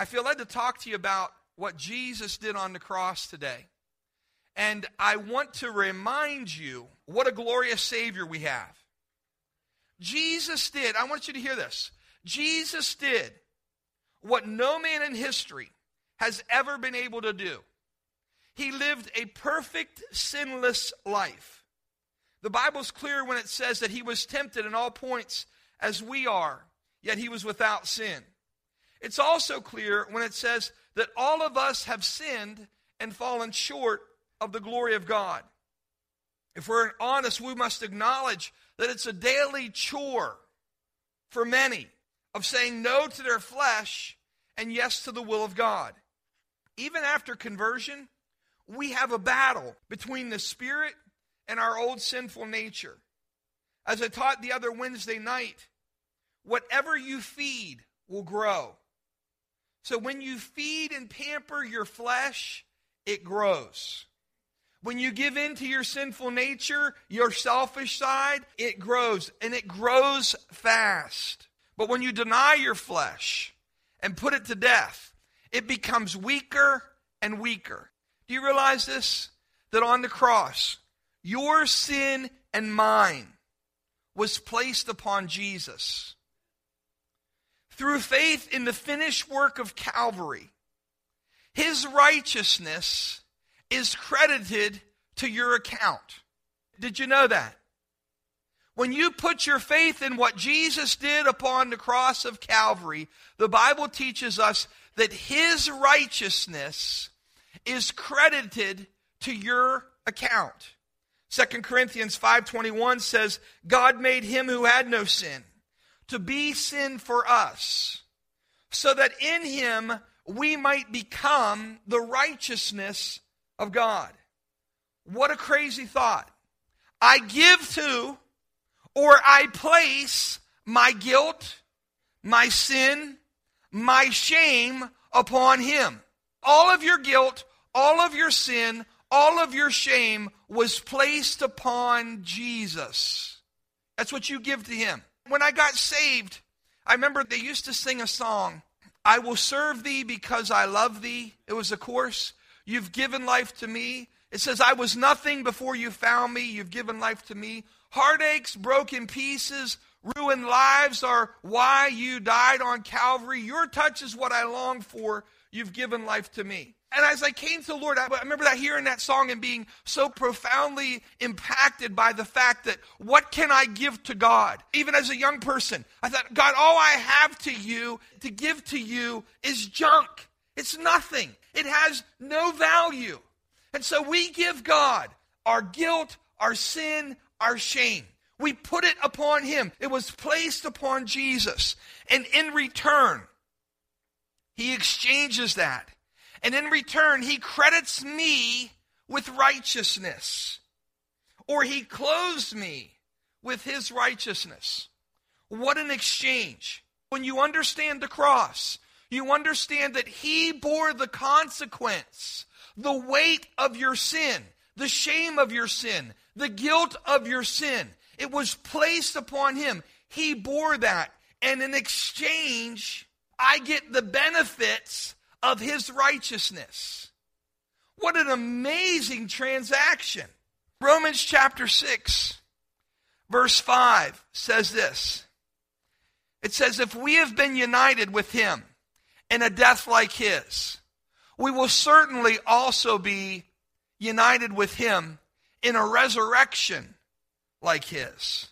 I feel led to talk to you about what Jesus did on the cross today. And I want to remind you what a glorious Savior we have. Jesus did, I want you to hear this. Jesus did what no man in history has ever been able to do. He lived a perfect, sinless life. The Bible's clear when it says that he was tempted in all points as we are, yet he was without sin. It's also clear when it says that all of us have sinned and fallen short of the glory of God. If we're honest, we must acknowledge that it's a daily chore for many of saying no to their flesh and yes to the will of God. Even after conversion, we have a battle between the spirit and our old sinful nature. As I taught the other Wednesday night, whatever you feed will grow. So when you feed and pamper your flesh, it grows. When you give in to your sinful nature, your selfish side, it grows and it grows fast. But when you deny your flesh and put it to death, it becomes weaker and weaker. Do you realize this? That on the cross, your sin and mine was placed upon Jesus. Through faith in the finished work of Calvary, his righteousness is credited to your account. Did you know that? When you put your faith in what Jesus did upon the cross of Calvary, the Bible teaches us that his righteousness is credited to your account. 2 Corinthians 5:21 says, God made him who had no sin to be sin for us, so that in him we might become the righteousness of God. What a crazy thought. I give to or I place my guilt, my sin, my shame upon him. All of your guilt, all of your sin, all of your shame was placed upon Jesus. That's what you give to him. When I got saved, I remember they used to sing a song, I will serve thee because I love thee. It was a chorus. You've given life to me. It says, I was nothing before you found me. You've given life to me. Heartaches, broken pieces, ruined lives are why you died on Calvary. Your touch is what I long for. You've given life to me. And as I came to the Lord, I remember that hearing that song and being so profoundly impacted by the fact that what can I give to God? Even as a young person, I thought, God, all I have to you, to give to you, is junk. It's nothing. It has no value. And so we give God our guilt, our sin, our shame. We put it upon Him. It was placed upon Jesus. And in return, He exchanges that and in return, he credits me with righteousness. Or he clothes me with his righteousness. What an exchange. When you understand the cross, you understand that he bore the consequence, the weight of your sin, the shame of your sin, the guilt of your sin. It was placed upon him. He bore that. And in exchange, I get the benefits of his righteousness. What an amazing transaction. Romans chapter 6, verse 5 says this It says, If we have been united with him in a death like his, we will certainly also be united with him in a resurrection like his.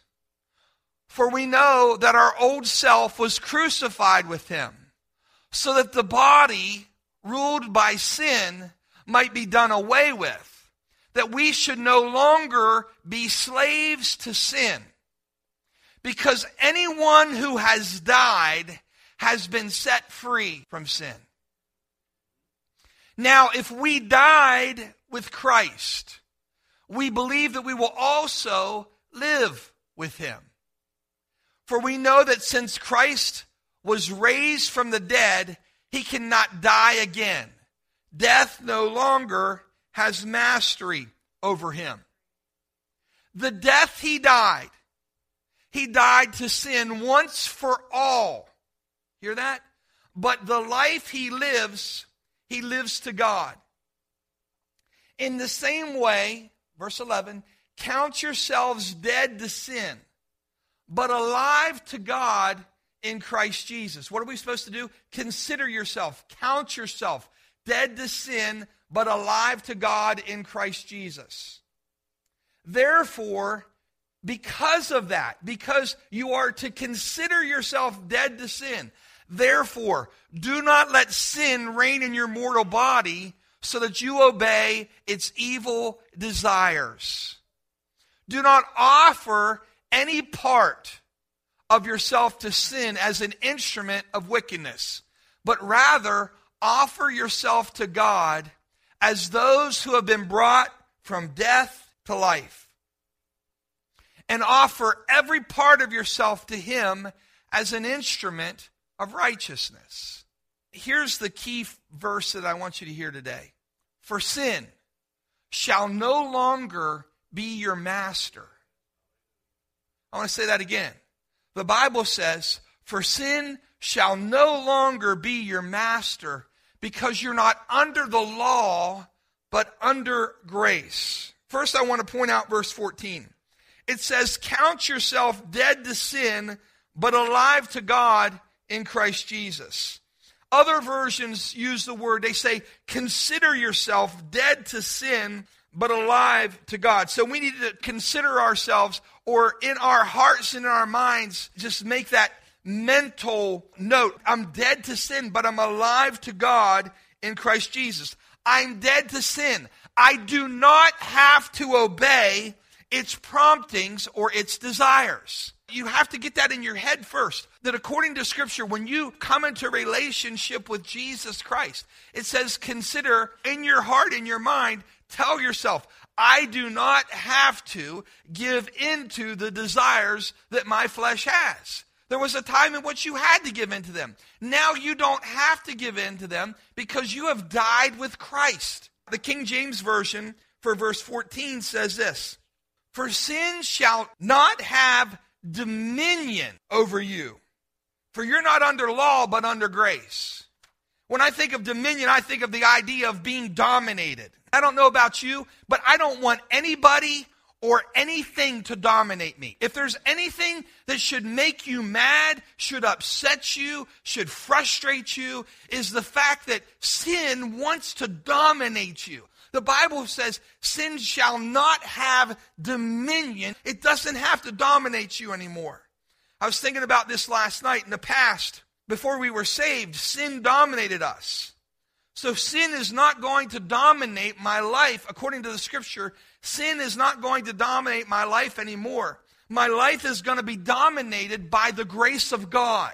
For we know that our old self was crucified with him so that the body ruled by sin might be done away with, that we should no longer be slaves to sin. Because anyone who has died has been set free from sin. Now, if we died with Christ, we believe that we will also live with him. For we know that since Christ was raised from the dead, he cannot die again. Death no longer has mastery over him. The death he died, he died to sin once for all. Hear that? but the life he lives, he lives to God. In the same way, verse 11, count yourselves dead to sin, but alive to God in Christ Jesus. What are we supposed to do? Consider yourself, count yourself dead to sin, but alive to God in Christ Jesus. Therefore, because of that, because you are to consider yourself dead to sin, therefore, do not let sin reign in your mortal body so that you obey its evil desires. Do not offer any part of yourself to sin as an instrument of wickedness, but rather offer yourself to God as those who have been brought from death to life. And offer every part of yourself to Him as an instrument of righteousness. Here's the key verse that I want you to hear today. For sin shall no longer be your master. I want to say that again. The Bible says, For sin shall no longer be your master because you're not under the law, but under grace. First, I want to point out verse 14. It says, Count yourself dead to sin, but alive to God in Christ Jesus. Other versions use the word, they say, Consider yourself dead to sin, but alive to God. So we need to consider ourselves, or in our hearts and in our minds, just make that mental note. I'm dead to sin, but I'm alive to God in Christ Jesus. I'm dead to sin. I do not have to obey its promptings or its desires. You have to get that in your head first. That according to Scripture, when you come into relationship with Jesus Christ, it says, consider in your heart, in your mind, tell yourself, I do not have to give into the desires that my flesh has. There was a time in which you had to give in to them. Now you don't have to give in to them because you have died with Christ. The King James Version for verse 14 says this For sin shall not have dominion over you, for you're not under law but under grace. When I think of dominion, I think of the idea of being dominated. I don't know about you, but I don't want anybody or anything to dominate me. If there's anything that should make you mad, should upset you, should frustrate you, is the fact that sin wants to dominate you. The Bible says sin shall not have dominion. It doesn't have to dominate you anymore. I was thinking about this last night. In the past, before we were saved, sin dominated us. So sin is not going to dominate my life according to the scripture Sin is not going to dominate my life anymore. My life is going to be dominated by the grace of God.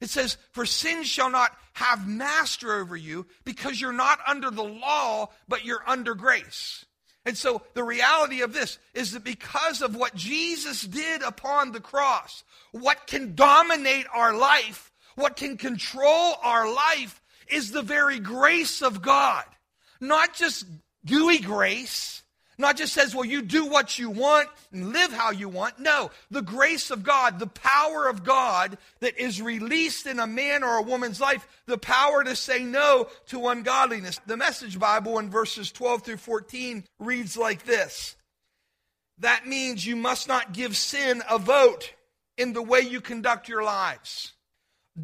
It says, For sin shall not have master over you because you're not under the law, but you're under grace. And so the reality of this is that because of what Jesus did upon the cross, what can dominate our life, what can control our life, is the very grace of God. Not just gooey grace, not just says, well, you do what you want and live how you want. No, the grace of God, the power of God that is released in a man or a woman's life, the power to say no to ungodliness. The Message Bible in verses 12 through 14 reads like this That means you must not give sin a vote in the way you conduct your lives.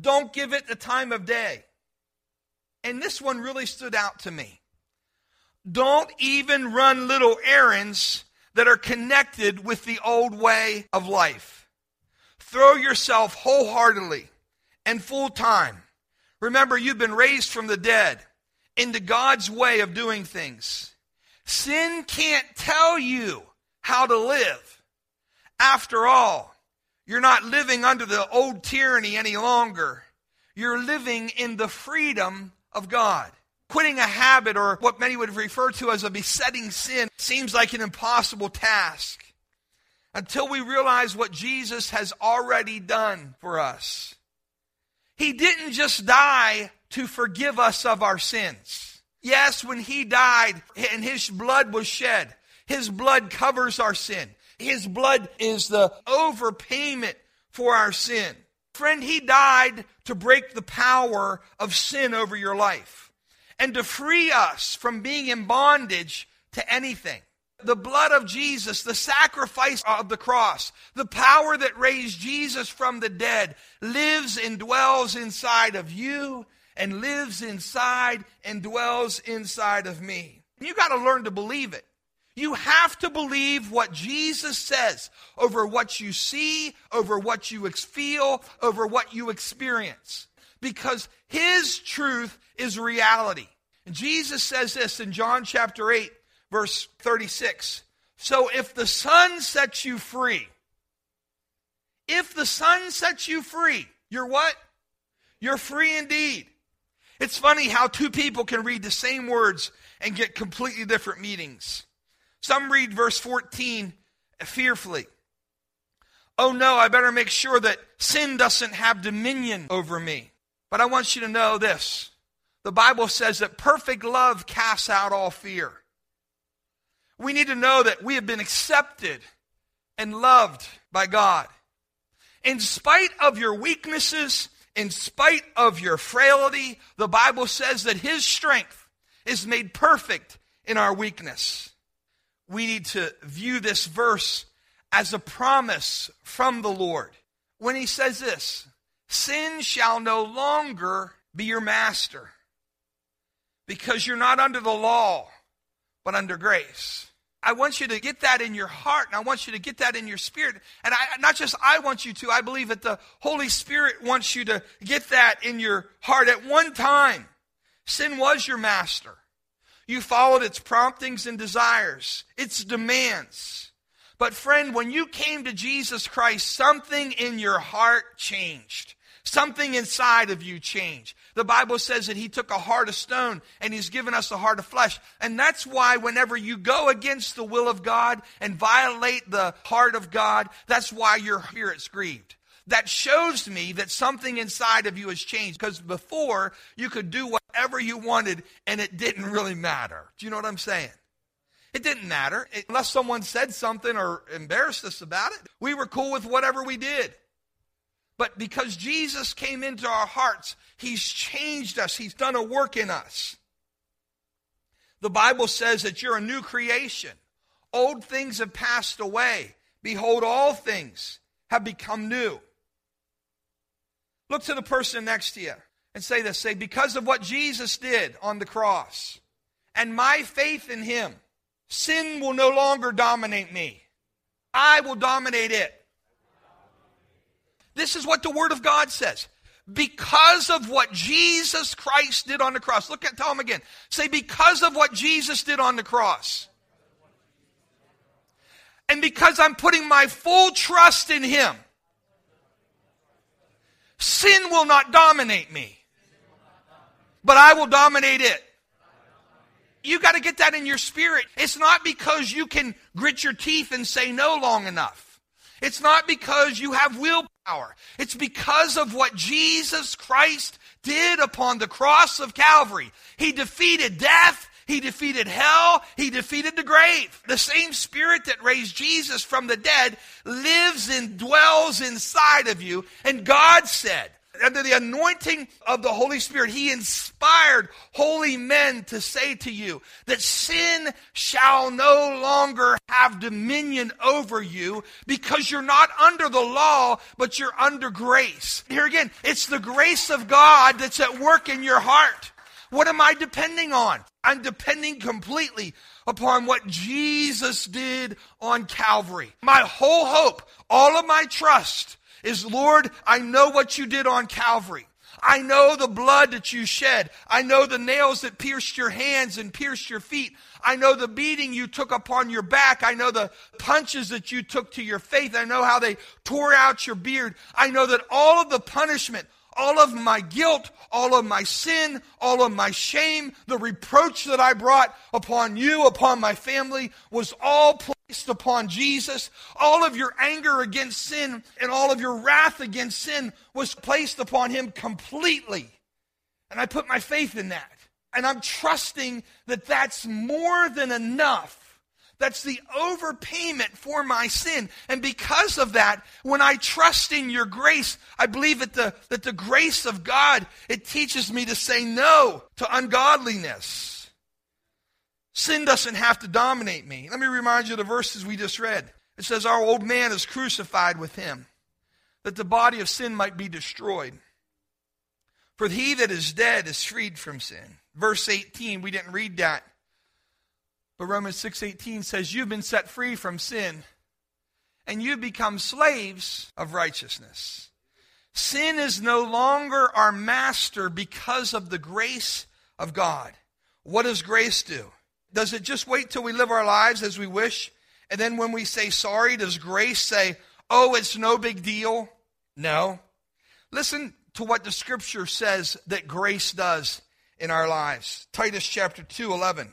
Don't give it the time of day. And this one really stood out to me. Don't even run little errands that are connected with the old way of life. Throw yourself wholeheartedly and full time. Remember, you've been raised from the dead into God's way of doing things. Sin can't tell you how to live. After all, you're not living under the old tyranny any longer. You're living in the freedom of God. Quitting a habit or what many would refer to as a besetting sin seems like an impossible task until we realize what Jesus has already done for us. He didn't just die to forgive us of our sins. Yes, when He died and His blood was shed, His blood covers our sin. His blood is the overpayment for our sin. Friend, he died to break the power of sin over your life and to free us from being in bondage to anything. The blood of Jesus, the sacrifice of the cross, the power that raised Jesus from the dead lives and dwells inside of you and lives inside and dwells inside of me. You got to learn to believe it. You have to believe what Jesus says over what you see, over what you feel, over what you experience. Because his truth is reality. And Jesus says this in John chapter 8, verse 36. So if the Son sets you free, if the Son sets you free, you're what? You're free indeed. It's funny how two people can read the same words and get completely different meanings. Some read verse 14 fearfully. Oh no, I better make sure that sin doesn't have dominion over me. But I want you to know this. The Bible says that perfect love casts out all fear. We need to know that we have been accepted and loved by God. In spite of your weaknesses, in spite of your frailty, the Bible says that His strength is made perfect in our weakness. We need to view this verse as a promise from the Lord. When He says this, sin shall no longer be your master because you're not under the law, but under grace. I want you to get that in your heart, and I want you to get that in your spirit. And I, not just I want you to, I believe that the Holy Spirit wants you to get that in your heart. At one time, sin was your master. You followed its promptings and desires, its demands. But, friend, when you came to Jesus Christ, something in your heart changed. Something inside of you changed. The Bible says that He took a heart of stone and He's given us a heart of flesh. And that's why whenever you go against the will of God and violate the heart of God, that's why your spirit's grieved. That shows me that something inside of you has changed because before you could do whatever you wanted and it didn't really matter. Do you know what I'm saying? It didn't matter unless someone said something or embarrassed us about it. We were cool with whatever we did. But because Jesus came into our hearts, He's changed us, He's done a work in us. The Bible says that you're a new creation. Old things have passed away. Behold, all things have become new. Look to the person next to you and say this say, because of what Jesus did on the cross and my faith in Him, sin will no longer dominate me. I will dominate it. This is what the Word of God says. Because of what Jesus Christ did on the cross. Look at, tell him again. Say, because of what Jesus did on the cross. And because I'm putting my full trust in Him, sin will not dominate me, but I will dominate it. You got to get that in your spirit. It's not because you can grit your teeth and say no long enough. It's not because you have willpower. It's because of what Jesus Christ did upon the cross of Calvary. He defeated death. He defeated hell. He defeated the grave. The same spirit that raised Jesus from the dead lives and dwells inside of you. And God said, under the anointing of the Holy Spirit, He inspired holy men to say to you that sin shall no longer have dominion over you because you're not under the law, but you're under grace. Here again, it's the grace of God that's at work in your heart. What am I depending on? I'm depending completely upon what Jesus did on Calvary. My whole hope, all of my trust, is, Lord, I know what you did on Calvary. I know the blood that you shed. I know the nails that pierced your hands and pierced your feet. I know the beating you took upon your back. I know the punches that you took to your faith. I know how they tore out your beard. I know that all of the punishment, all of my guilt, all of my sin, all of my shame, the reproach that I brought upon you, upon my family, was all placed upon Jesus. All of your anger against sin and all of your wrath against sin was placed upon him completely. And I put my faith in that. And I'm trusting that that's more than enough That's the overpayment for my sin. And because of that, when I trust in your grace, I believe that the, that the grace of God, it teaches me to say no to ungodliness. Sin doesn't have to dominate me. Let me remind you of the verses we just read. It says, Our old man is crucified with him, that the body of sin might be destroyed. For he that is dead is freed from sin. Verse 18, we didn't read that. But Romans 6:18 says you've been set free from sin and you've become slaves of righteousness. Sin is no longer our master because of the grace of God. What does grace do? Does it just wait till we live our lives as we wish? And then when we say sorry, does grace say, oh, it's no big deal? No. Listen to what the scripture says that grace does in our lives. Titus chapter 2, 11.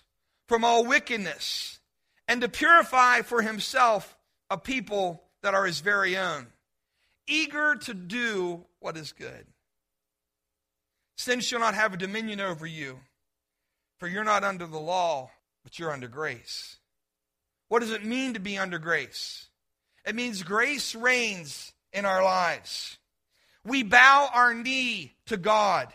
from all wickedness and to purify for himself a people that are his very own, eager to do what is good. Sin shall not have a dominion over you, for you're not under the law, but you're under grace. What does it mean to be under grace? It means grace reigns in our lives. We bow our knee to God.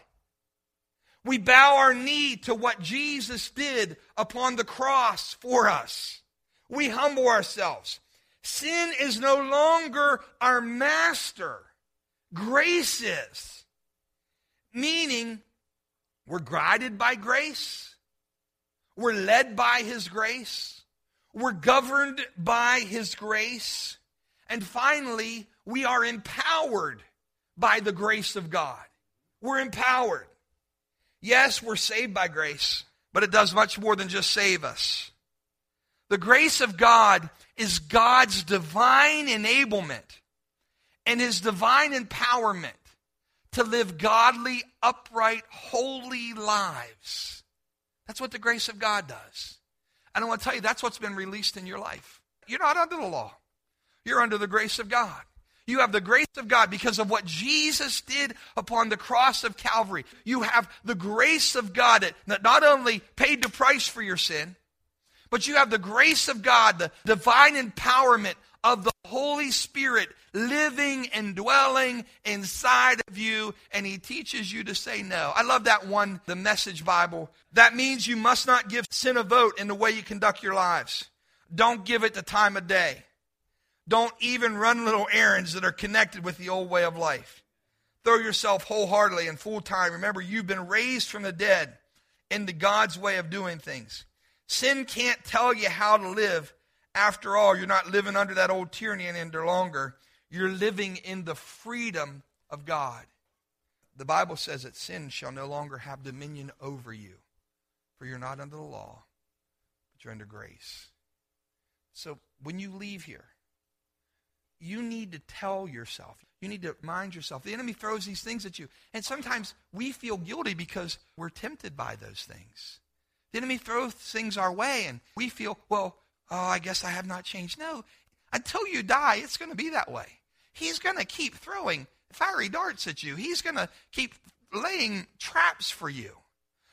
We bow our knee to what Jesus did upon the cross for us. We humble ourselves. Sin is no longer our master. Grace is. Meaning, we're guided by grace. We're led by His grace. We're governed by His grace. And finally, we are empowered by the grace of God. We're empowered. Yes, we're saved by grace, but it does much more than just save us. The grace of God is God's divine enablement and his divine empowerment to live godly, upright, holy lives. That's what the grace of God does. And I want to tell you, that's what's been released in your life. You're not under the law, you're under the grace of God. You have the grace of God because of what Jesus did upon the cross of Calvary. You have the grace of God that not only paid the price for your sin, but you have the grace of God, the divine empowerment of the Holy Spirit living and dwelling inside of you, and He teaches you to say no. I love that one, the Message Bible. That means you must not give sin a vote in the way you conduct your lives. Don't give it the time of day. Don't even run little errands that are connected with the old way of life. Throw yourself wholeheartedly and full time. Remember, you've been raised from the dead into God's way of doing things. Sin can't tell you how to live. After all, you're not living under that old tyranny any longer. You're living in the freedom of God. The Bible says that sin shall no longer have dominion over you, for you're not under the law, but you're under grace. So when you leave here, you need to tell yourself. You need to mind yourself. The enemy throws these things at you. And sometimes we feel guilty because we're tempted by those things. The enemy throws things our way and we feel, well, oh, I guess I have not changed. No, until you die, it's going to be that way. He's going to keep throwing fiery darts at you. He's going to keep laying traps for you.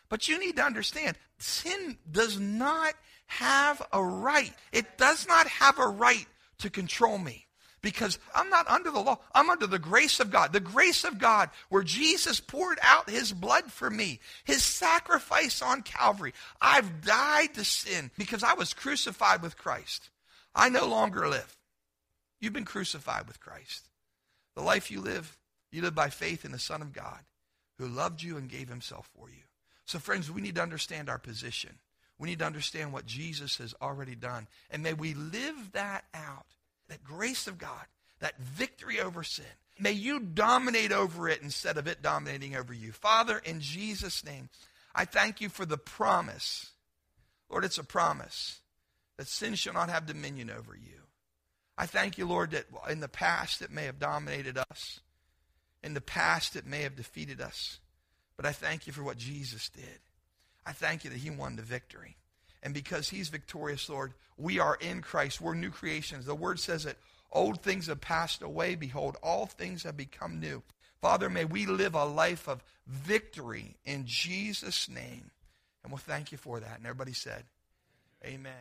But you need to understand sin does not have a right. It does not have a right to control me because I'm not under the law. I'm under the grace of God. The grace of God where Jesus poured out his blood for me, his sacrifice on Calvary. I've died to sin because I was crucified with Christ. I no longer live. You've been crucified with Christ. The life you live, you live by faith in the Son of God who loved you and gave himself for you. So, friends, we need to understand our position. We need to understand what Jesus has already done. And may we live that out that grace of God, that victory over sin. May you dominate over it instead of it dominating over you. Father, in Jesus' name, I thank you for the promise. Lord, it's a promise that sin shall not have dominion over you. I thank you, Lord, that in the past it may have dominated us. In the past it may have defeated us. But I thank you for what Jesus did. I thank you that he won the victory. And because he's victorious, Lord, we are in Christ. We're new creations. The word says that old things have passed away. Behold, all things have become new. Father, may we live a life of victory in Jesus' name. And we'll thank you for that. And everybody said, Amen.